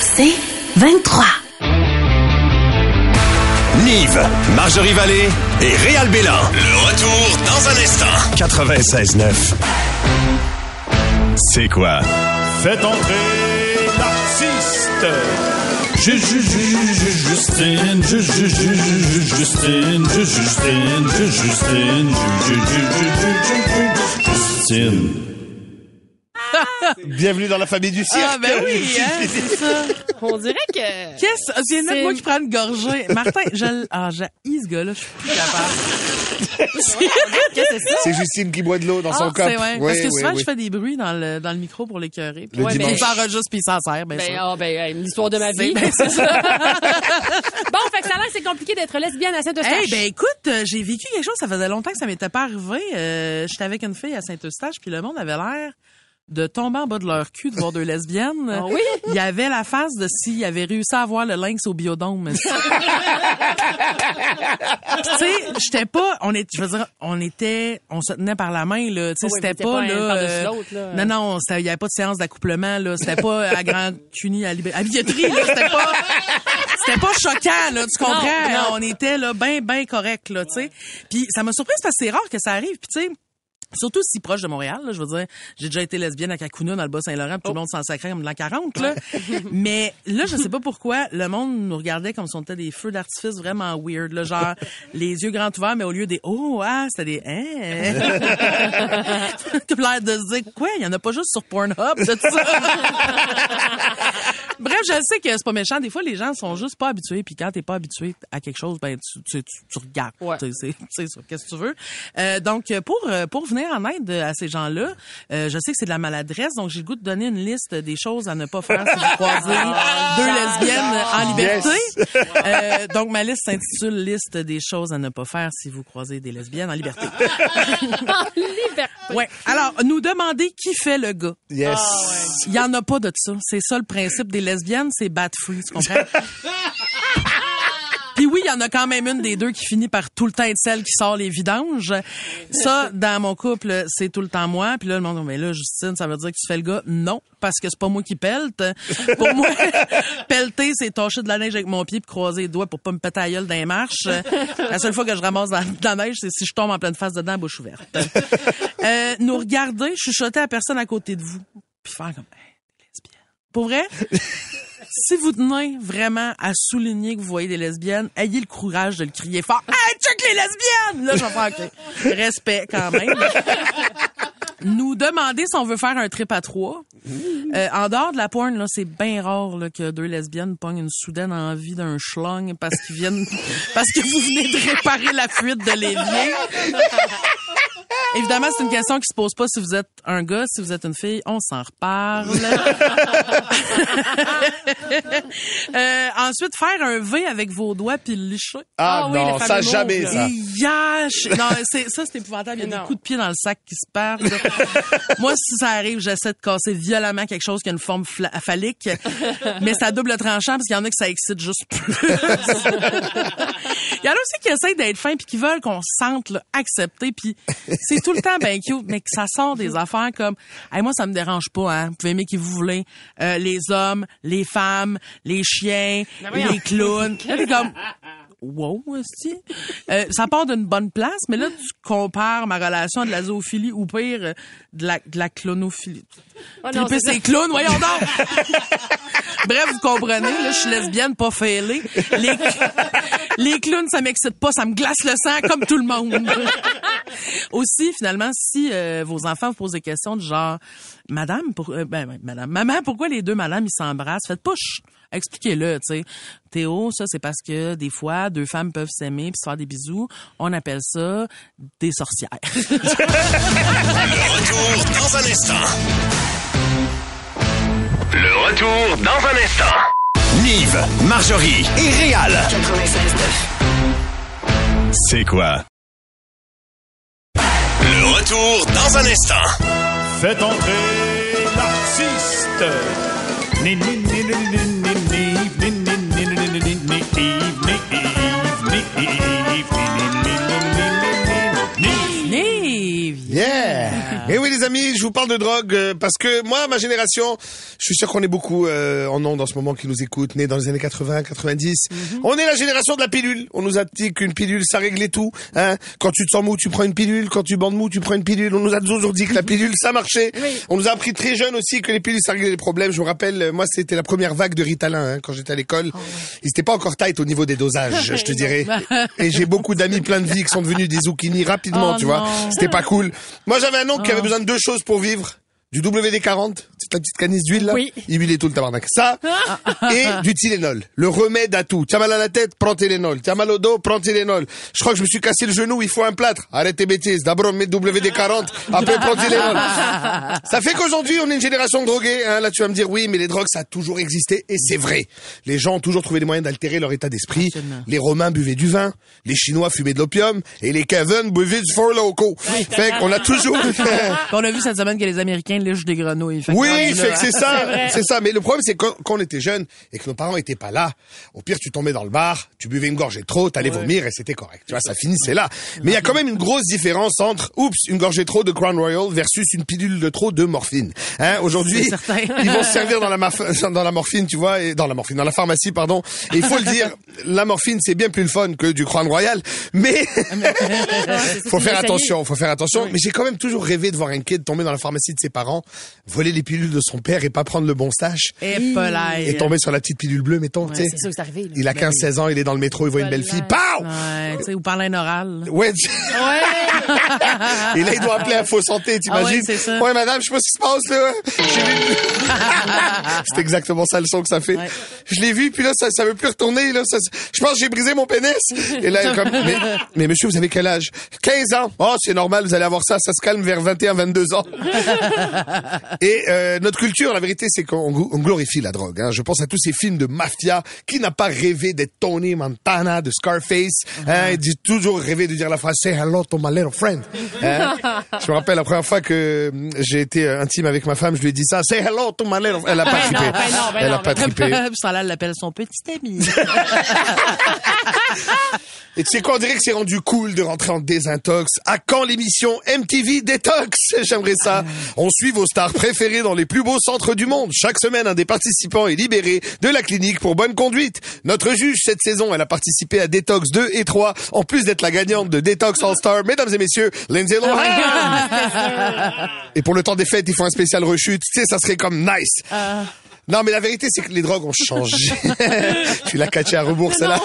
C'est 23. Nive, Marjorie Vallée et Réal Bélan. Le retour dans un instant. 96.9. C'est quoi? Faites entrer l'artiste. Ju- ju- ju- ju- ju- Justine, ju- ju- ju- ju- ju- Justine, ju- Justine, ju- Justine, ju- ju- ju- ju- ju- ju- ju- Justine. Bienvenue dans la famille du cirque. Ah, ben oui, hein, c'est ça. On dirait que. Qu'est-ce, ah, c'est C'est- moi qui prends une gorgée. Martin, je, ah, j'ai ce gars-là, je suis plus capable. Qu'est-ce que c'est ça? C'est Justine qui boit de l'eau dans son Ah, cop. c'est vrai. Oui, Parce que souvent, oui. je fais des bruits dans le, dans le micro pour l'écœurer. Le Ouais, dimanche. Il s'enregistre puis il s'en sert, ben, Ben, ça. ah, ben, hey, l'histoire de ma vie. ben, c'est ça. bon, fait que ça a l'air que c'est compliqué d'être lesbienne à Saint-Eustache. Hey, ben écoute, euh, j'ai vécu quelque chose, ça faisait longtemps que ça m'était pas arrivé. Euh, J'étais avec une fille à Saint-Eustache, puis le monde avait l'air de tomber en bas de leur cul de voir deux lesbiennes. Ah oui? Il y avait la face de s'il avait réussi à avoir le lynx au biodôme. Tu sais, j'étais pas, on est, je veux dire, on était, on se tenait par la main là. Tu sais, Ah oui, c'était pas, pas là. euh, là. Non, non, il y avait pas de séance d'accouplement là. C'était pas à grand cuni à, à billetterie là. C'était pas, c'était pas choquant là. Tu comprends? Non, non. On était là, ben, ben correct là. Tu sais. Puis ça m'a surprise parce que c'est rare que ça arrive. Puis tu sais. Surtout si proche de Montréal, là, je veux dire, j'ai déjà été lesbienne à Kakuna dans le Bas-Saint-Laurent, tout Oh. le monde s'en sacrait comme de l'an 40, là. Mais là, je sais pas pourquoi, le monde nous regardait comme si on était des feux d'artifice vraiment weird, là, genre les yeux grands ouverts, mais au lieu des oh ah, c'était des hein? L'air de se dire quoi, il y en a pas juste sur Pornhub, de ça? Bref, je sais que c'est pas méchant. Des fois, les gens sont juste pas habitués. Puis quand t'es pas habitué à quelque chose, ben tu, tu, tu, tu regardes. Ouais. Tu sais, C'est c'est ça. Qu'est-ce que tu veux? Euh, Donc pour euh, pour venir en aide à ces gens-là, euh, je sais que c'est de la maladresse. Donc j'ai le goût de donner une liste des choses à ne pas faire si vous croisez deux lesbiennes en liberté. Euh, donc ma liste s'intitule liste des choses à ne pas faire si vous croisez des lesbiennes en liberté. Liberté. Ouais. Alors nous demander qui fait le gars. Yes. Il y en a pas de ça. C'est ça le principe des lesbiennes, c'est bat free, tu comprends? Puis oui, il y en a quand même une des deux qui finit par tout le temps être celle qui sort les vidanges. Ça, dans mon couple, c'est tout le temps moi. Puis là, le monde, mais là, Justine, ça veut dire que tu fais le gars? Non, parce que c'est pas moi qui pelte. Pour moi, pelleter, c'est tâcher de la neige avec mon pied puis croiser les doigts pour pas me péter la gueule dans les marches. La seule fois que je ramasse dans, dans la neige, c'est si je tombe en pleine face dedans, bouche ouverte. Euh, nous regarder, chuchoter à la personne à côté de vous, puis faire comme. Pour vrai? si vous tenez vraiment à souligner que vous voyez des lesbiennes, ayez le courage de le crier fort. Hey, check les lesbiennes! Là, je vais faire OK. Respect quand même. Nous demander si on veut faire un trip à trois. Euh, en dehors de la porn, là, c'est bien rare que deux lesbiennes pognent une soudaine envie d'un schlong parce qu'ils viennent parce que vous venez de réparer la fuite de l'évier. Évidemment, c'est une question qui se pose pas si vous êtes un gars, si vous êtes une fille, on s'en reparle. Euh, ensuite, faire un V avec vos doigts puis le licher. Ah, Ah oui, non, ça jamais, ça. Non, c'est, ça, c'est épouvantable. Il y a Non. des coups de pied dans le sac qui se perdent. Moi, si ça arrive, j'essaie de casser violemment quelque chose qui a une forme phallique. Mais à double tranchant parce qu'il y en a que ça excite juste plus. Il y en a aussi qui essayent d'être fins puis qui veulent qu'on se sente là, accepté puis c'est tout le temps bien cute mais que ça sort des affaires comme hey, moi ça me dérange pas hein. Vous pouvez aimer qui vous voulez. Euh, les hommes les femmes les chiens les clowns. Comme wow aussi euh, ça part d'une bonne place mais là tu compares ma relation à de la zoophilie ou pire euh, de la de la clonophilie Ah non, c'est ses clowns, voyons donc! Bref, vous comprenez, là, je suis lesbienne, pas fêlée. Les, les clowns, ça m'excite pas, ça me glace le sang comme tout le monde. Aussi, finalement, si euh, vos enfants vous posent des questions du genre, Madame, pour, euh, ben, ben, Madame, Maman, pourquoi les deux Madame ils s'embrassent? Faites pas, chut, expliquez-le, tu sais. Théo, ça c'est parce que des fois deux femmes peuvent s'aimer puis se faire des bisous. On appelle ça des sorcières. Retour dans un instant. Le retour dans un instant. Nive, Marjorie et Réal. C'est quoi? Le retour dans un instant. Faites entrer l'artiste. Amis, je vous parle de drogue euh, parce que moi, ma génération, je suis sûr qu'on est beaucoup euh, en ondes en ce moment qui nous écoutent, nés dans les années 80, 90. On est la génération de la pilule. On nous a dit qu'une pilule, ça réglait tout. Hein? Quand tu te sens mou, tu prends une pilule. Quand tu bandes mou, tu prends une pilule. On nous a toujours dit que la pilule, ça marchait. On nous a appris très jeune aussi que les pilules, ça réglait les problèmes. Je me rappelle, euh, moi, c'était la première vague de Ritalin hein, quand j'étais à l'école. Ils étaient pas encore tight au niveau des dosages, je te dirais. Et j'ai beaucoup d'amis plein de vie qui sont devenus des zucchini rapidement, Oh tu vois. non. C'était pas cool. Moi, j'avais un oncle qui avait besoin de deux choses pour vivre. Du WD-40, la petite canisse d'huile là. Oui. Il tout le tabarnak. Ça et du Tylenol, le remède à tout. T'as mal à la tête, prends Tylenol. T'as mal au dos, prends Tylenol. Je crois que je me suis cassé le genou, il faut un plâtre. Arrête tes bêtises. D'abord on met WD-40, après prends Tylenol. Ça fait qu'aujourd'hui on est une génération de drogués. Hein. Là tu vas me dire oui, mais les drogues ça a toujours existé et c'est vrai. Les gens ont toujours trouvé des moyens d'altérer leur état d'esprit. Les Romains buvaient du vin, les Chinois fumaient de l'opium et les Kevin buvaient du Four Loco. Fait qu'on a toujours. On a vu cette semaine que les Américains lèchent des grenouilles. Fait que Oui, c'est ça, c'est ça. Mais le problème, c'est quand, quand on était jeune et que nos parents étaient pas là, au pire, tu tombais dans le bar, tu buvais une gorgée de trop, t'allais vomir et c'était correct. Tu vois, ça finissait là. Mais il y a quand même une grosse différence entre, oups, une gorgée de trop de Crown Royal versus une pilule de trop de morphine. Hein, aujourd'hui, ils vont se servir dans la, marf- dans la morphine, tu vois, et dans la morphine, dans la pharmacie, pardon. Et il faut le dire, la morphine, c'est bien plus le fun que du Crown Royal, mais faut faire attention, faut faire attention. Mais j'ai quand même toujours rêvé de voir un kid tomber dans la pharmacie de ses parents, voler les pilules de son père et pas prendre le bon stage. Et tomber sur la petite pilule bleue, mettons, tu sais. C'est sûr que c'est arrivé. là. Il a 15-16 ans, il est dans le métro, il voit une belle fille. Pow! Ouais, tu sais, ou par l'aine orale. Ouais. tu- Et là, il doit appeler à Faux Santé, Ah ouais, t'imagines? ça. ouais, madame, je sais pas ce qui se passe, là. J'ai vu- C'est exactement ça le son que ça fait. Ouais. Je l'ai vu, puis là, ça, ça veut plus retourner, là. Ça- je pense que j'ai brisé mon pénis. Et là, comme, mais, mais monsieur, vous avez quel âge? 15 ans. Oh, c'est normal, vous allez avoir ça. Ça se calme vers 21, 22 ans. Et euh, notre culture, la vérité, c'est qu'on on glorifie la drogue. Hein. Je pense à tous ces films de mafia. Qui n'a pas rêvé d'être Tony Montana, de Scarface hein, et J'ai toujours rêvé de dire la phrase « Say hello to my little friend hein. Je me rappelle la première fois que hum, j'ai été euh, intime avec ma femme, je lui ai dit ça « Say hello to my little friend ». Elle a pas trippé. Elle a pas trippé. Elle l'appelle son petit ami. Et tu sais quoi, on dirait que c'est rendu cool de rentrer en désintox. À quand l'émission MTV Détox? J'aimerais ça. On suit vos stars préférées dans les plus beaux centres du monde. Chaque semaine, un des participants est libéré de la clinique pour bonne conduite. Notre juge, cette saison, elle a participé à Détox 2 et 3, en plus d'être la gagnante de Détox All-Star. Mesdames et messieurs, Lindsay Lohan. Et pour le temps des fêtes, ils font un spécial rechute. Tu sais, ça serait comme nice. Non, mais la vérité, c'est que les drogues ont changé. tu l'as catché à rebours, celle-là.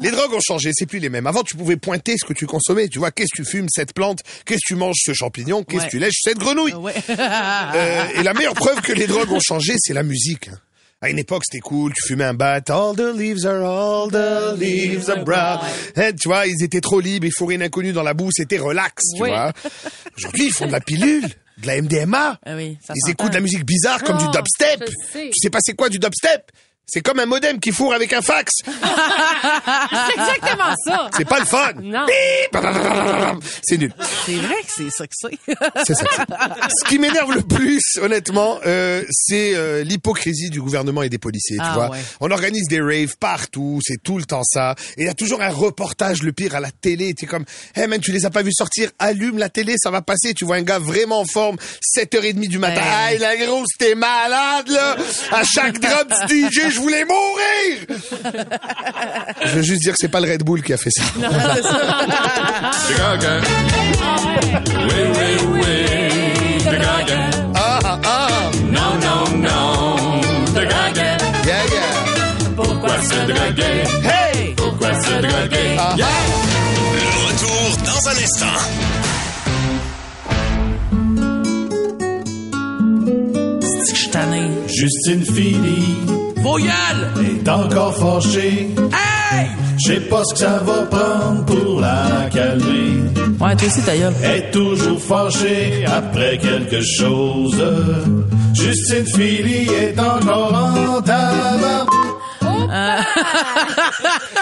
les drogues ont changé, c'est plus les mêmes. Avant, tu pouvais pointer ce que tu consommais. Tu vois, qu'est-ce que tu fumes, cette plante, qu'est-ce que tu manges, ce champignon, qu'est-ce Ouais. que tu lèches, cette grenouille? ouais. Euh, et la meilleure preuve que les drogues ont changé, c'est la musique. À une époque, c'était cool, tu fumais un bat, all the leaves are, all the leaves are brown. Hein, tu vois, ils étaient trop libres, ils fourraient une inconnue dans la boue, c'était relax, tu vois. Aujourd'hui, ils font de la pilule, de la MDMA. Ah oui, Ils écoutent de la musique bizarre comme du Oh, dubstep. Tu sais pas c'est quoi du dubstep? C'est comme un modem qui fourre avec un fax. C'est exactement ça. C'est pas le fun. Non. C'est nul. C'est vrai que c'est ça que c'est. C'est ça. Ce qui m'énerve le plus, honnêtement, euh, c'est euh, l'hypocrisie du gouvernement et des policiers. tu Ah, vois, ouais. on organise des raves partout, c'est tout le temps ça. Et il y a toujours un reportage, le pire à la télé. Tu es comme, hey man, tu les as pas vus sortir, allume la télé, ça va passer. Tu vois un gars vraiment en forme, 7h30 du matin. Hey. Hey, la grosse, t'es malade là. À chaque drop du DJ, je voulais mourir! je veux juste dire que c'est pas le Red Bull qui a fait ça. Non, c'est ça. Hein? Oui, oui, oui. De Gaga. Hein? Ah, ah, ah. Non, non, non. De Gaga. Hein? Yeah, yeah. Pourquoi se draguer? Hey! Pourquoi se draguer? Ah, ah, yeah! Le retour dans un instant. Justine Philly est encore fâchée. Hey! Je sais pas ce que ça va prendre pour la calmer. Ouais, toi aussi, ta gueule. Est toujours fâchée après quelque chose. Justine Philly est encore en tabac.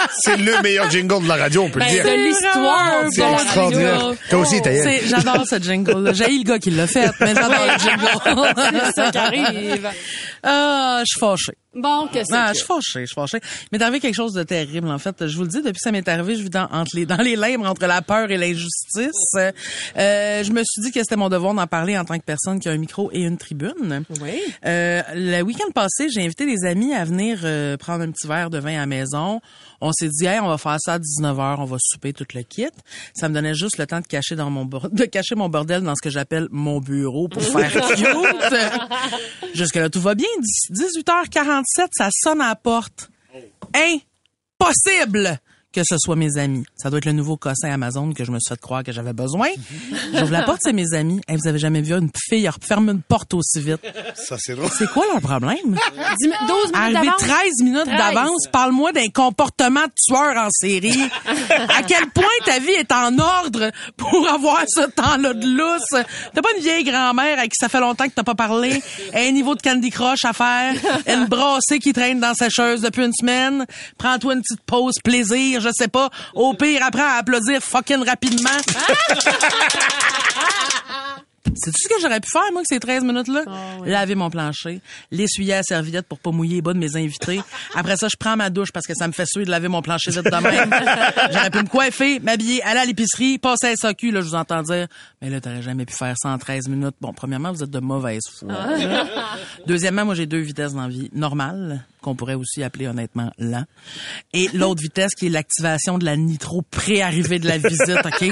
C'est le meilleur jingle de la radio, on peut Ben, le dire. de l'histoire C'est de la extraordinaire. radio. Toi aussi, ta gueule. C'est- J'adore ce jingle. J'ai le gars qui l'a fait, mais j'adore le jingle. C'est ça qui arrive. Ah, je suis fâchée. Bon, que c'est Ah, que- je suis fâchée, je suis fâchée. Il m'est arrivé quelque chose de terrible, en fait. Je vous le dis, depuis que ça m'est arrivé, je vis dans, entre les, dans les limbres entre la peur et l'injustice. Euh, je me suis dit que c'était mon devoir d'en parler en tant que personne qui a un micro et une tribune. Oui. Euh, le week-end passé, j'ai invité des amis à venir euh, prendre un petit verre de vin à la maison. On s'est dit, hey, on va faire ça à 19h, on va souper tout le kit. Ça me donnait juste le temps de cacher dans mon de cacher mon bordel dans ce que j'appelle mon bureau pour faire cute. Jusque là tout va bien. 18h47, ça sonne à la porte. Impossible que ce soit mes amis. Ça doit être le nouveau cossin Amazon que je me suis fait croire que j'avais besoin. J'ouvre la porte, c'est mes amis. Hey, vous avez jamais vu une fille fermer une porte aussi vite? Ça, c'est drôle. C'est quoi leur problème? 10 mi- 12 minutes Arrivé d'avance. 13 minutes 13. d'avance, parle-moi d'un comportement de tueur en série. à quel point ta vie est en ordre pour avoir ce temps-là de lousse? T'as pas une vieille grand-mère à qui ça fait longtemps que t'as pas parlé, un niveau de Candy Crush à faire, une brassée qui traîne dans sa cheuse depuis une semaine, prends-toi une petite pause plaisir, je sais pas, au pire, apprends à applaudir fucking rapidement. C'est tout ce que j'aurais pu faire, moi, que ces 13 minutes-là? Laver mon plancher, l'essuyer à la serviette pour pas mouiller les bas de mes invités. Après ça, je prends ma douche parce que ça me fait suer de laver mon plancher vite de même. j'aurais pu me coiffer, m'habiller, aller à l'épicerie, passer à SAQ, là, je vous entends dire, mais là, t'aurais jamais pu faire ça en 13 minutes. Bon, premièrement, vous êtes de mauvaise foi. Deuxièmement, moi, j'ai deux vitesses dans la vie. Normale, qu'on pourrait aussi appeler honnêtement lent. Et l'autre vitesse qui est l'activation de la nitro pré-arrivée de la visite, OK?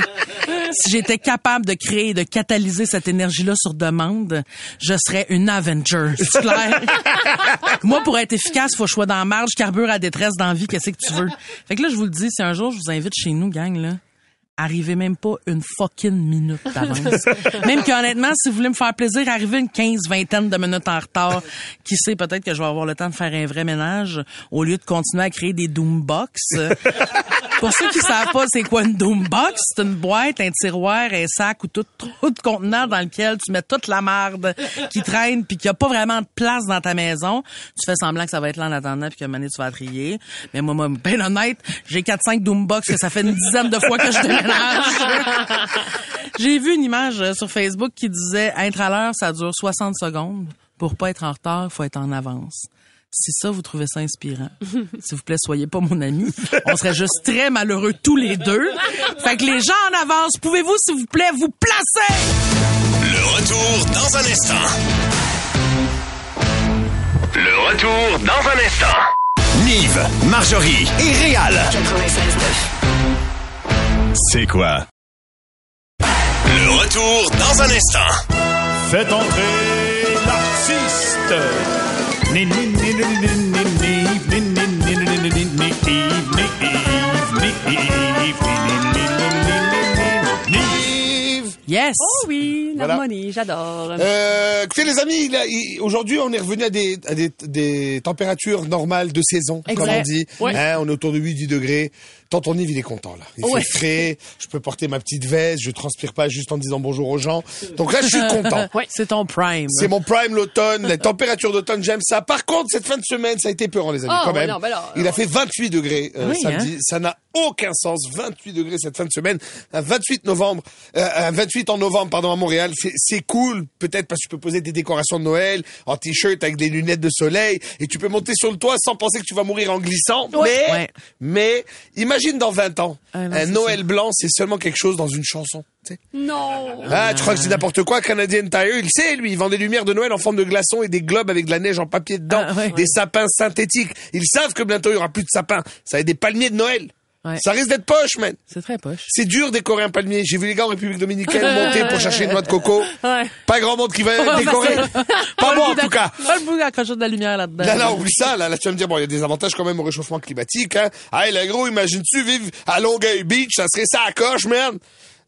Si j'étais capable de créer et de catalyser cette énergie-là sur demande, je serais une Avenger. C'est clair? Moi, pour être efficace, faut que je sois dans la marge, carbure à détresse dans la vie, qu'est-ce que tu veux? Fait que là, je vous le dis, si un jour je vous invite chez nous, gang, là, arrivez même pas une fucking minute d'avance. même que honnêtement, si vous voulez me faire plaisir, arrivez une quinze, vingtaine de minutes en retard. Qui sait, peut-être que je vais avoir le temps de faire un vrai ménage au lieu de continuer à créer des doombox. Pour ceux qui savent pas c'est quoi une doombox, c'est une boîte, un tiroir, un sac ou tout trop de contenant dans lequel tu mets toute la marde qui traîne puis qu'il y a pas vraiment de place dans ta maison. Tu fais semblant que ça va être là en attendant puis que mané tu vas trier. Mais moi, moi, ben honnête, j'ai 4-5 doombox que ça fait une dizaine de fois que je déménage. j'ai vu une image euh, sur Facebook qui disait être à l'heure, ça dure 60 secondes. Pour pas être en retard, il faut être en avance. Si ça, vous trouvez ça inspirant, s'il vous plaît, soyez pas mon ami. On serait juste très malheureux tous les deux. Fait que les gens en avance, pouvez-vous, s'il vous plaît, vous placer? Le retour dans un instant. Le retour dans un instant. Nive, Marjorie et Réal c'est quoi. Le retour dans un instant. Faites entrer l'artiste. Yes. Oh oui. Voilà. l'harmonie, j'adore. Euh, écoutez les amis, aujourd'hui on est revenu à des, à des, des températures normales de saison, comme on dit. Ouais. Hein, on est autour de 8-10 degrés. Tonton Yves, il est content là. Il Ouais. fait frais, je peux porter ma petite veste, je transpire pas juste en disant bonjour aux gens. Donc là, je suis content. C'est ton prime. C'est mon prime l'automne, la température d'automne, j'aime ça. Par contre, cette fin de semaine, ça a été peurant les amis Ah, quand ouais, même. non, ben là, Il a fait 28 degrés euh, Oui, samedi, ça n'a aucun sens. 28 degrés cette fin de semaine, un 28 novembre, euh, un 28 en novembre pardon à Montréal, c'est- c'est cool, peut-être parce que tu peux poser des décorations de Noël en t-shirt avec des lunettes de soleil et tu peux monter sur le toit sans penser que tu vas mourir en glissant. Mais Ouais. mais imagine dans 20 ans, Ah, non, un Noël blanc, c'est seulement quelque chose dans une chanson. Non. Ah, tu crois que c'est n'importe quoi, Canadian Tire, il sait, lui, il vend des lumières de Noël en forme de glaçons et des globes avec de la neige en papier dedans, Ah, ouais. des sapins synthétiques. Ils savent que bientôt il y aura plus de sapins. Ça va être des palmiers de Noël. Ouais. Ça risque d'être poche, man. C'est très poche. C'est dur décorer un palmier. J'ai vu les gars en République Dominicaine monter pour chercher une noix de coco. Ouais. Pas grand monde qui va décorer. Pas moi, en tout cas. Pas le bout d'accrocher de la lumière là-dedans. Là, là, oublie ça, là, là, tu vas me dire, bon, il y a des avantages quand même au réchauffement climatique, hein. Hey, le gros, imagine-tu vivre à Longueuil Beach, ça serait ça à coche, man.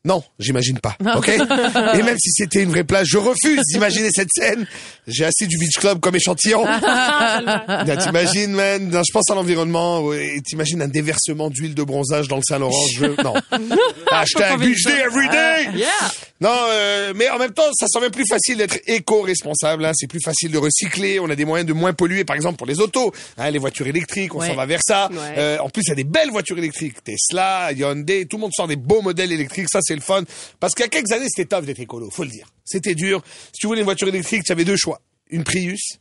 Non, j'imagine pas. Ok? Et même si c'était une vraie plage, je refuse d'imaginer cette scène. J'ai assez du beach club comme échantillon. Là, T'imagines, man. Non, je pense à l'environnement. ouais, T'imagines un déversement d'huile de bronzage dans le Saint-Laurent. Je... Non. Hashtag beach day every day. Non, euh, mais en même temps, ça semble plus facile d'être éco-responsable. Hein. C'est plus facile de recycler. On a des moyens de moins polluer, par exemple pour les autos, hein, les voitures électriques. On Ouais. s'en va vers ça. Ouais. Euh, en plus, il y a des belles voitures électriques. Tesla, Hyundai, tout le monde sort des beaux modèles électriques. Ça, c'est le. Parce qu'il y a quelques années, c'était tough d'être écolo. Faut le dire. C'était dur. Si tu voulais une voiture électrique, tu avais deux choix. Une Prius.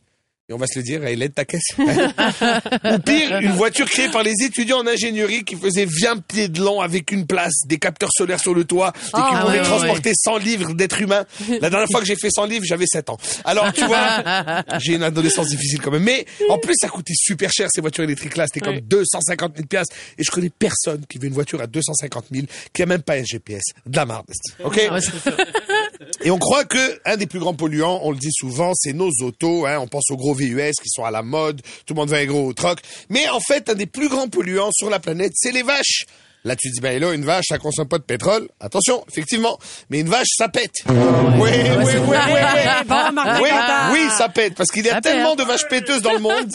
Et on va se le dire, elle aide ta caisse. Ou pire, une voiture créée par les étudiants en ingénierie qui faisait 20 pieds de long avec une place, des capteurs solaires sur le toit, et qui Ah, pouvaient ouais, transporter 100 livres d'êtres humains. La dernière fois que j'ai fait 100 livres, j'avais 7 ans. Alors, tu vois, j'ai une adolescence difficile quand même. Mais en plus, ça coûtait super cher ces voitures électriques-là. C'était comme Ouais. 250 000 piastres. Et je connais personne qui veut une voiture à 250 000 qui a même pas un GPS. De la marde. Ok? Ouais. Et on croit que un des plus grands polluants, on le dit souvent, c'est nos autos. Hein. On pense aux gros VUS qui sont à la mode. Tout le monde veut un gros truck. Mais en fait, un des plus grands polluants sur la planète, c'est les vaches. Là, tu dis, ben là, une vache, ça consomme pas de pétrole. Attention, effectivement. Mais une vache, ça pète. Oui, oui, oui, oui, oui. Oui, ça pète. Parce qu'il y a Ça pète. tellement de vaches péteuses dans le monde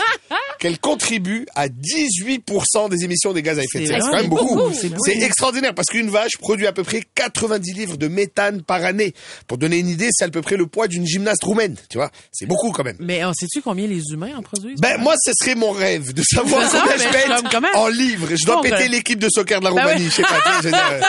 qu'elles contribuent à 18% des émissions des gaz à effet de serre. C'est quand même beaucoup. c'est extraordinaire parce qu'une vache produit à peu près 90 livres de méthane par année. Pour donner une idée, c'est à peu près le poids d'une gymnaste roumaine. Tu vois, c'est beaucoup quand même. Mais on sait-tu combien les humains en produisent? Ben, moi, ce serait mon rêve de savoir combien je pète comment? en livres. Je dois péter ben- l'équipe de soccer de la Ben oui. Je sais pas, euh,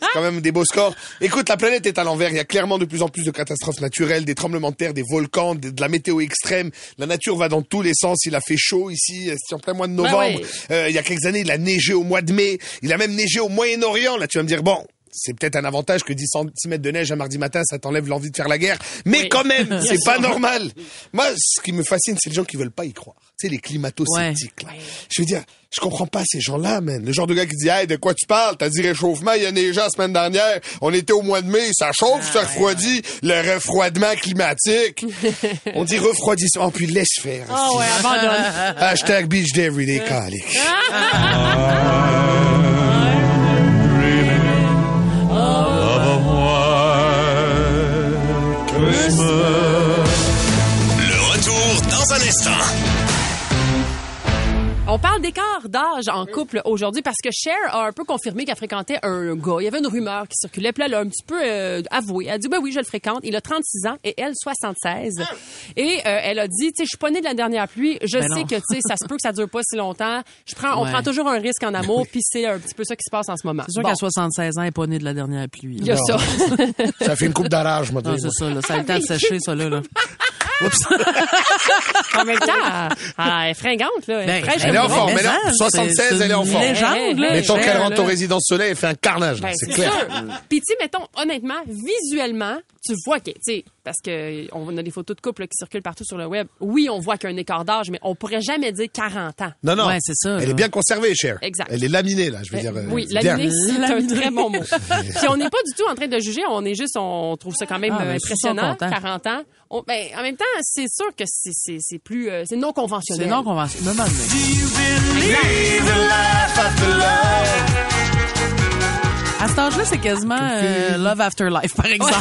c'est quand même des beaux scores. Écoute, la planète est à l'envers. Il y a clairement de plus en plus de catastrophes naturelles, des tremblements de terre, des volcans, de, de la météo extrême. La nature va dans tous les sens. Il a fait chaud ici, euh, c'est en plein mois de novembre. Euh, il y a quelques années, il a neigé au mois de mai. Il a même neigé au Moyen-Orient. Là, tu vas me dire, bon, c'est peut-être un avantage que 10 cm de neige un mardi matin, ça t'enlève l'envie de faire la guerre. Mais Oui. quand même, c'est pas normal. Moi, ce qui me fascine, c'est les gens qui veulent pas y croire. Tu sais, les climato-sceptiques. là. Je veux dire, je comprends pas ces gens-là, man. Le genre de gars qui dit, hey, de quoi tu parles? T'as dit réchauffement, il y a neigé la semaine dernière. On était au mois de mai, ça chauffe, ça refroidit. Le refroidiment climatique. On dit refroidissement, puis laisse faire. Ah ouais, abandonne. Hashtag beach day everyday, calique. Le retour dans un instant. On parle d'écart d'âge en couple aujourd'hui parce que Cher a un peu confirmé qu'elle fréquentait un gars. Il y avait une rumeur qui circulait. Puis là, elle a un petit peu euh, avoué. Elle a dit, ben oui, je le fréquente. Il a 36 ans et elle, 76. Et euh, elle a dit, tu sais, je suis pas née de la dernière pluie. Je Ben sais non. que, tu sais, ça se peut que ça dure pas si longtemps. Je prends, on prend toujours un risque en amour. Puis c'est un petit peu ça qui se passe en ce moment. C'est sûr Bon, qu'à 76 ans, elle n'est pas née de la dernière pluie. il y a ça. Ça fait une coupe d'arrage, moi. Non, c'est ça, là. Ça a le temps de sécher, ça, là. là. Oups. en même temps, ah, elle est fringante, là. Elle est Ben, fraîche Elle est en forme, mais là, ça, 76, c'est elle est en forme. légende, là. Mettons qu'elle rentre au résidence soleil, elle fait un carnage, là. Ben, c'est clair. Puis tu mettons, honnêtement, visuellement, tu vois que, tu sais, parce que on a des photos de couple là, qui circulent partout sur le web. Oui, on voit qu'il y a un écart d'âge, mais on pourrait jamais dire 40 ans. Non, non. Ouais, c'est ça, Elle là. est bien conservée, Cher. Exact. Elle est laminée, là, je veux dire. euh, oui, bien. laminé, c'est un très bon mot. Puis on n'est pas du tout en train de juger, on est juste, on trouve ça quand même Ah, euh, impressionnant, content. 40 ans. On- ben, en même temps, c'est sûr que c'est- c'est c'est plus, euh, c'est non conventionnel. C'est non conventionnel. Cet âge-là, c'est quasiment euh, Love After Life, par exemple.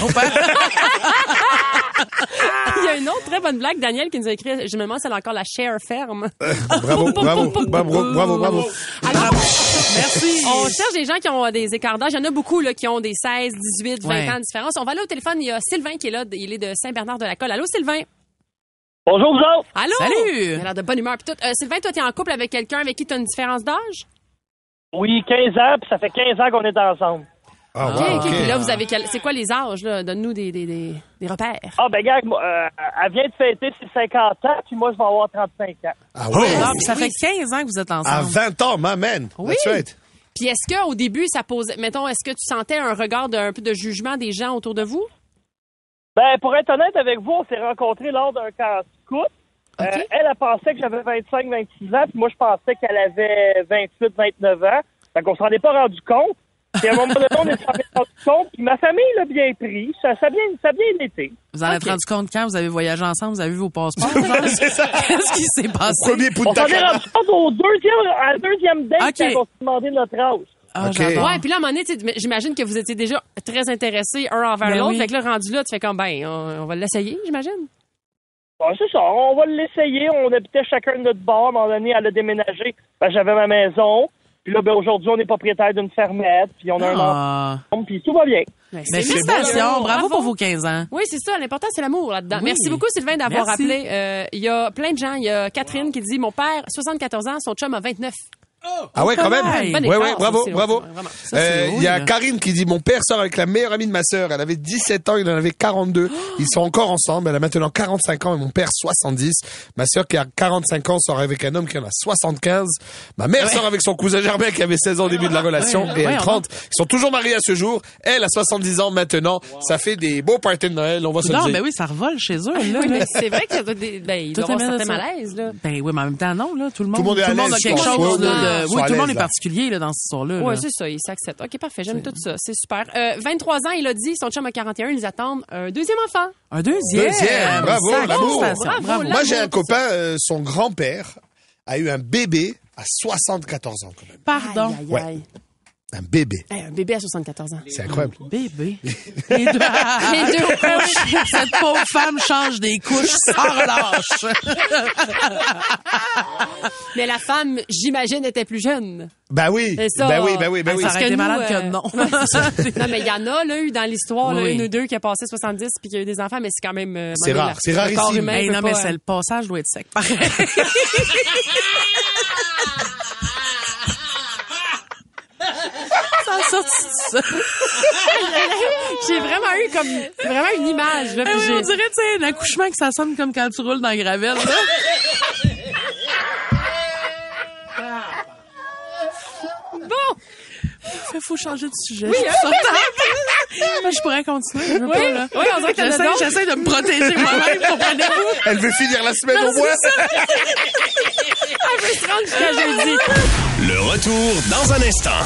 Il y a une autre très bonne blague, Daniel, qui nous a écrit, je me demande si elle a encore la chair ferme. Bravo, bravo, bravo, bravo, bravo. Alors, Merci. On cherche des gens qui ont des écarts d'âge. Il y en a beaucoup là, qui ont des 16, 18, 20 Ouais. ans de différence. On va aller au téléphone. Il y a Sylvain qui est là. Il est de Saint-Bernard-de-la-Colle. Allô, Sylvain? Bonjour, vous autres. Allô? Salut! Il a l'air de bonne humeur. Puis tout. Euh, Sylvain, toi, tu es en couple avec quelqu'un avec qui tu as une différence d'âge? Oui, 15 ans, puis ça fait 15 ans qu'on est ensemble. Ah, OK, wow, OK. ok. Puis là, vous avez quel... C'est quoi les âges, là? Donne-nous des, des, des, des repères. Ah, ben, gars, moi, euh, elle vient de fêter ses 50 ans, puis moi, je vais avoir 35 ans. Ah ouais. Ah, puis ça fait 15 ans que vous êtes À ensemble. 20 ans, ma man. Oui. That's right. Puis est-ce qu'au début, ça posait... Mettons, est-ce que tu sentais un regard d'un peu de jugement des gens autour de vous? Ben, pour être honnête avec vous, on s'est rencontrés lors d'un camp Euh, elle, elle pensait que j'avais 25, 26 ans, puis moi, je pensais qu'elle avait 28, 29 ans. Fait qu'on s'en est pas rendu compte. Puis à un moment donné, on s'en est rendu compte, puis ma famille l'a bien pris. Ça, ça, a bien, ça a bien été. Vous en êtes rendu compte quand? Vous avez voyagé ensemble, vous avez vu vos passeports? Qu'est-ce qui s'est passé? Premier On s'en est rendu compte au deuxième, à la deuxième date OK. quand on s'est demandé notre âge. Ah, OK. j'adore. Ouais, puis là, à un moment donné, j'imagine que vous étiez déjà très intéressés un envers Ben l'autre. oui. Fait que là, rendu là, tu fais comme, ben, on, on va l'essayer, j'imagine. Bon, c'est ça, on va l'essayer. On habitait chacun de notre bar. À un moment donné, elle a déménagé. Ben, j'avais ma maison. Puis là, ben, aujourd'hui, on est propriétaire d'une fermette. Puis on a un Ah. enfant. Puis tout va bien. Ben, Ben, c'est félicitations. Bravo pour vos 15 ans. Oui, c'est ça. L'important, c'est l'amour là-dedans. Oui. Merci beaucoup, Sylvain, d'avoir appelé. Euh, Il y a plein de gens. Il y a Catherine qui dit Mon père, 74 ans, son chum a 29. Ah ouais, quand même. Bon Ouais, écart, ouais, bravo, bravo. Euh, Il y a oui, là. Karine qui dit, mon père sort avec la meilleure amie de ma sœur. Elle avait 17 ans, il en avait 42. Ils sont encore ensemble. Elle a maintenant 45 ans et mon père 70. Ma sœur qui a 45 ans sort avec un homme qui en a 75. Ma mère sort avec son cousin Germain qui avait 16 ans au début de la relation Ouais, et elle ouais, 30. Ils sont toujours mariés à ce jour. Elle a 70 ans maintenant. Ça fait des beaux parties de Noël, on va se le Non, dire. ben oui, ça revole chez eux. Là, Oui, là. mais c'est vrai que ça doit des- ben, il doit y Tout avoir amène certains ça. malaises, là. Ben oui, mais en même temps, non, là. Tout le monde, Tout le monde est à a l'aise, quelque chose, de- ouais. Oui, tout le monde est particulier, là, dans cette histoire-là. Oui, c'est ça, il s'accepte. OK, parfait, j'aime tout ça. C'est super. Euh, 23 ans, il a dit, son chum a 41, ils attendent un deuxième enfant. Un deuxième? Deuxième, bravo, Sacré bravo. Bravo, bravo. là. Moi, j'ai un copain, euh, son grand-père a eu un bébé à 74 ans quand même. Pardon. Aïe, aïe, Ouais. Un bébé. Hey, un bébé à 74 ans. C'est incroyable. Bébé. Les deux, Les deux couches. Cette pauvre femme change des couches sans relâche. Mais la femme, j'imagine, était plus jeune. Ben oui. Ça. Ben oui, ben oui, ben oui. ça Parce été nous, malade que euh, non. non, mais il y en a, là, eu dans l'histoire, Oui. une ou deux qui a passé 70 puis qui a eu des enfants, mais c'est quand même. euh, C'est rare, c'est rarissime. humain Hey, non, mais pas, c'est euh, le passage doit être sec. Pareil. sorti de ça. J'ai vraiment eu comme vraiment une image. Là, puis Ah oui, on dirait, tu sais, un accouchement que ça sonne comme quand tu roules dans la gravelle, là. Bon, Fait, faut changer de sujet. je. Moi, je pourrais continuer, je veux Oui, pas, là. oui, on dirait a J'essaie, de me protéger moi-même, comprenez-vous? Elle veut finir la semaine au moins. on peut se rendre jusqu'à jeudi. Le retour dans un instant.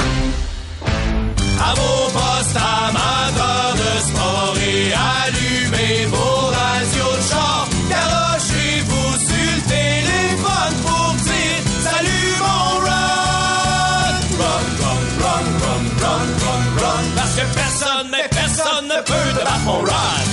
À vos postes amateurs de sport et allumez vos radios de char. Garochez-vous sur le téléphone pour dire Salut mon run! Run, run, run, run, run, run, run. Parce que personne, mais personne ne peut te battre mon run.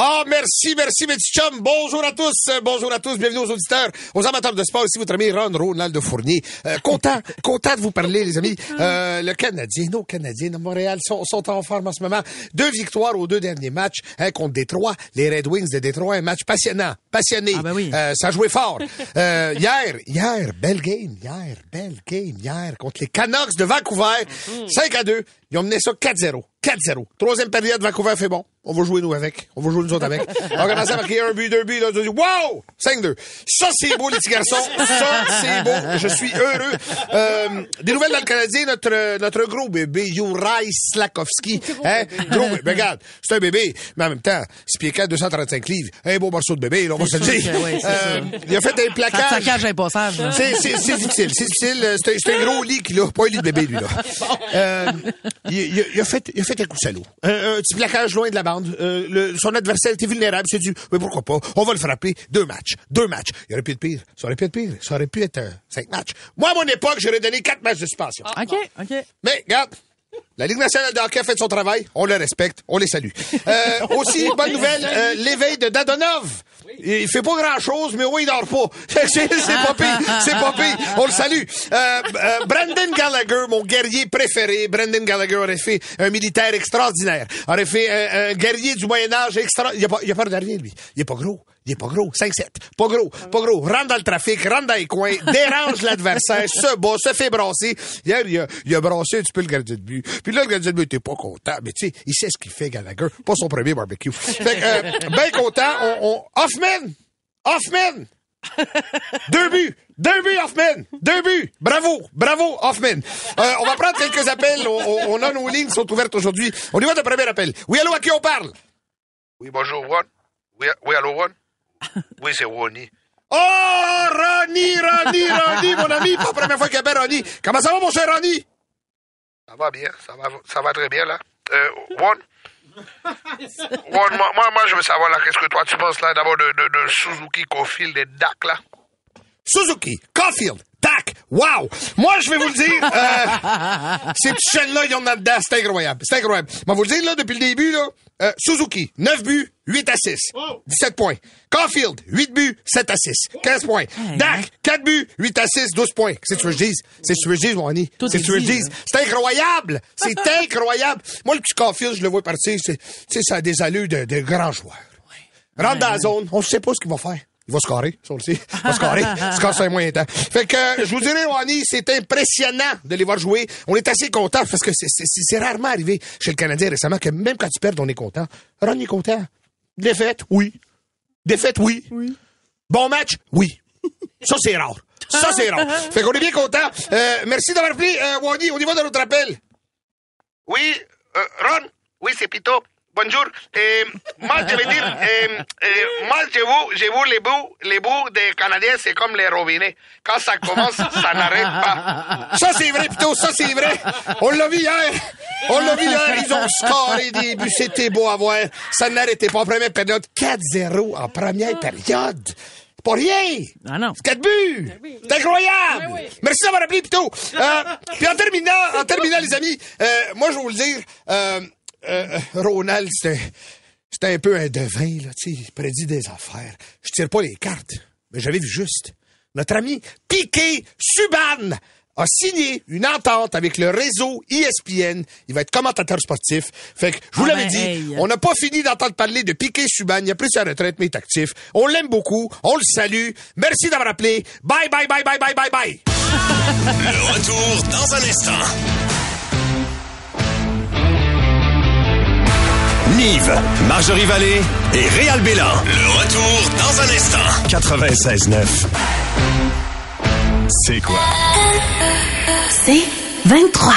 Ah, merci, merci, mes petits chums. Bonjour à tous, bonjour à tous. Bienvenue aux auditeurs, aux amateurs de sport. Ici votre ami Ron Ronald Fournier. Euh, content, content de vous parler, les amis. Euh, le Canadien, nos Canadiens de Montréal sont, sont en forme en ce moment. Deux victoires aux deux derniers matchs hein, contre Détroit. Les Red Wings de Détroit, un match passionnant, passionné. Ah, ben oui. Euh, ça joué fort. Euh, hier, hier, belle game, hier, belle game, hier, contre les Canucks de Vancouver. 5 à 2. Ils ont mené ça 4-0. 4-0. Troisième période, Vancouver fait bon. On va jouer nous avec. On va jouer nous autres avec. On a commencé à marquer un but, deux buts. Là, dit, wow! 5-2. Ça, c'est beau, les petits garçons. Ça, c'est beau. Je suis heureux. Euh, des nouvelles dans le Canadien, notre, notre gros bébé, Juraj Slakowski. Hein? Gros bébé. Regarde, c'est un bébé, mais en même temps, 6 pieds 4, 235 livres. Un beau morceau de bébé, là, on va se le dire. oui, Euh, il a fait un saccage un passage, là. C'est, c'est, c'est difficile, c'est difficile. Euh, C'est un, c'est un gros lit qu'il a, pas un lit de bébé, lui, là. Euh, il, il a, il a fait, il a fait un coup salaud. Un, un petit plaquage loin de la bande. Euh, le- son adversaire était vulnérable. Il s'est dit, mais pourquoi pas? On va le frapper. Deux matchs. Deux matchs. Il aurait pu être pire. Ça aurait pu être pire. Ça aurait pu être euh, cinq matchs. Moi, à mon époque, j'aurais donné quatre matchs de suspension. OK, OK. Mais, regarde, la Ligue nationale de hockey a fait son travail. On le respecte. On les salue. Euh, aussi, bonne nouvelle, euh, l'éveil de Dadonov. Il fait pas grand-chose, mais oui, il dort pas. C'est pas pire. C'est pas pire. On le salue. Euh, euh, Brandon Gallagher, mon guerrier préféré. Brandon Gallagher aurait fait un militaire extraordinaire. Aurait fait un, un guerrier du Moyen-Âge extra... Il a pas, il a pas de rien, lui. Il est pas gros. Il est pas gros. 5-7. Pas gros. Pas gros. Rentre dans le trafic, rentre dans les coins, dérange l'adversaire, se bat, se fait brasser. Hier, il a, il a brassé un petit peu le gardien de but. Puis là, le gardien de but était pas content. Mais tu sais, il sait ce qu'il fait, Gallagher. Pas son premier barbecue. Fait que, euh, ben content. On, on... Hoffman! Hoffman! Deux buts! Deux buts, Hoffman! Deux buts! Bravo! Bravo, Hoffman! Euh, on va prendre quelques appels. On, on- on a nos lignes qui sont ouvertes aujourd'hui. On y va de premier appel. Oui, allô, à qui on parle? Oui, bonjour, Ron. Oui, oui allô, Ron? Oui, c'est Ronnie. Oh, Ronnie, Ronnie, Ronnie, mon ami! Pas la première fois qu'il appelle Ronnie. Comment ça va, mon cher Ronnie? Ça va bien, ça va, ça va très bien, là. Euh, Ron? Ron, moi, moi, moi, je veux savoir, là, qu'est-ce que toi, tu penses, là, d'abord, de, de, de Suzuki Cofield et Dak, là? Suzuki, Caulfield, Tac! Wow! Moi, je vais vous le dire, euh, ces petits chaînes-là, ils ont dans dedans. C'est incroyable. C'est incroyable. Je vais vous le dire, là, depuis le début, là, euh, Suzuki, 9 buts, 8 à 6. 17 points. Caulfield, 8 buts, 7 à 6. 15 points. Dak, 4 buts, 8 à 6, 12 points. C'est ce que je dis. C'est ce que je dis, mon ami. C'est est ce que je dis. là. C'est incroyable. C'est incroyable. Moi, le petit Caulfield, je le vois partir. c'est- Tu sais, ça a des allures de, de grands joueurs. Rentre dans la zone, on ne sait pas ce qu'il va faire. Il va scorer, ça on le sait. Il va scorer. Score sur un moyen temps. Fait que, euh, je vous dirais, Wani, c'est impressionnant de les voir jouer. On est assez content parce que c'est- rarement arrivé chez le Canadien récemment que même quand tu perds, on est content. Ron est content. Défaite, oui. Défaite, oui. Bon match, oui. Ça, c'est rare. Ça, c'est rare. Fait qu'on est bien content. Euh, merci d'avoir euh, Wani. On y va dans notre appel. Oui, euh, Ron, oui, c'est Pito. Bonjour. Euh, moi, je veux dire, euh, euh, moi, je vous, je vous les bouts, les bouts des Canadiens, c'est comme les robinets. Quand ça commence, ça n'arrête pas. Ça, c'est vrai, plutôt, ça, c'est vrai. On l'a vu hier. On l'a vu hier. Ils ont scoré des buts. C'était beau à voir. Ça n'arrêtait pas en première période. 4-0 en première période. Pas rien. Ah non. 4 buts. C'est incroyable. Merci d'avoir appelé, plutôt. Euh, puis en terminant, en terminant, les amis, euh, moi, je vais vous le dire, euh, euh, Ronald, c'était, un peu un devin, là, tu sais, il prédit des affaires. Je tire pas les cartes, mais j'avais vu juste. Notre ami Piqué Suban a signé une entente avec le réseau ESPN. Il va être commentateur sportif. Fait que, je vous Ah l'avais ben, dit, hey. on n'a pas fini d'entendre parler de Piqué Suban. Il a pris sa retraite, mais il est actif. On l'aime beaucoup. On le salue. Merci d'avoir appelé. Bye, bye, bye, bye, bye, bye, bye. Le retour dans un instant. Nive, Marjorie Vallée et Réal Bélan. Le retour dans un instant. 96.9. C'est quoi? C'est 23.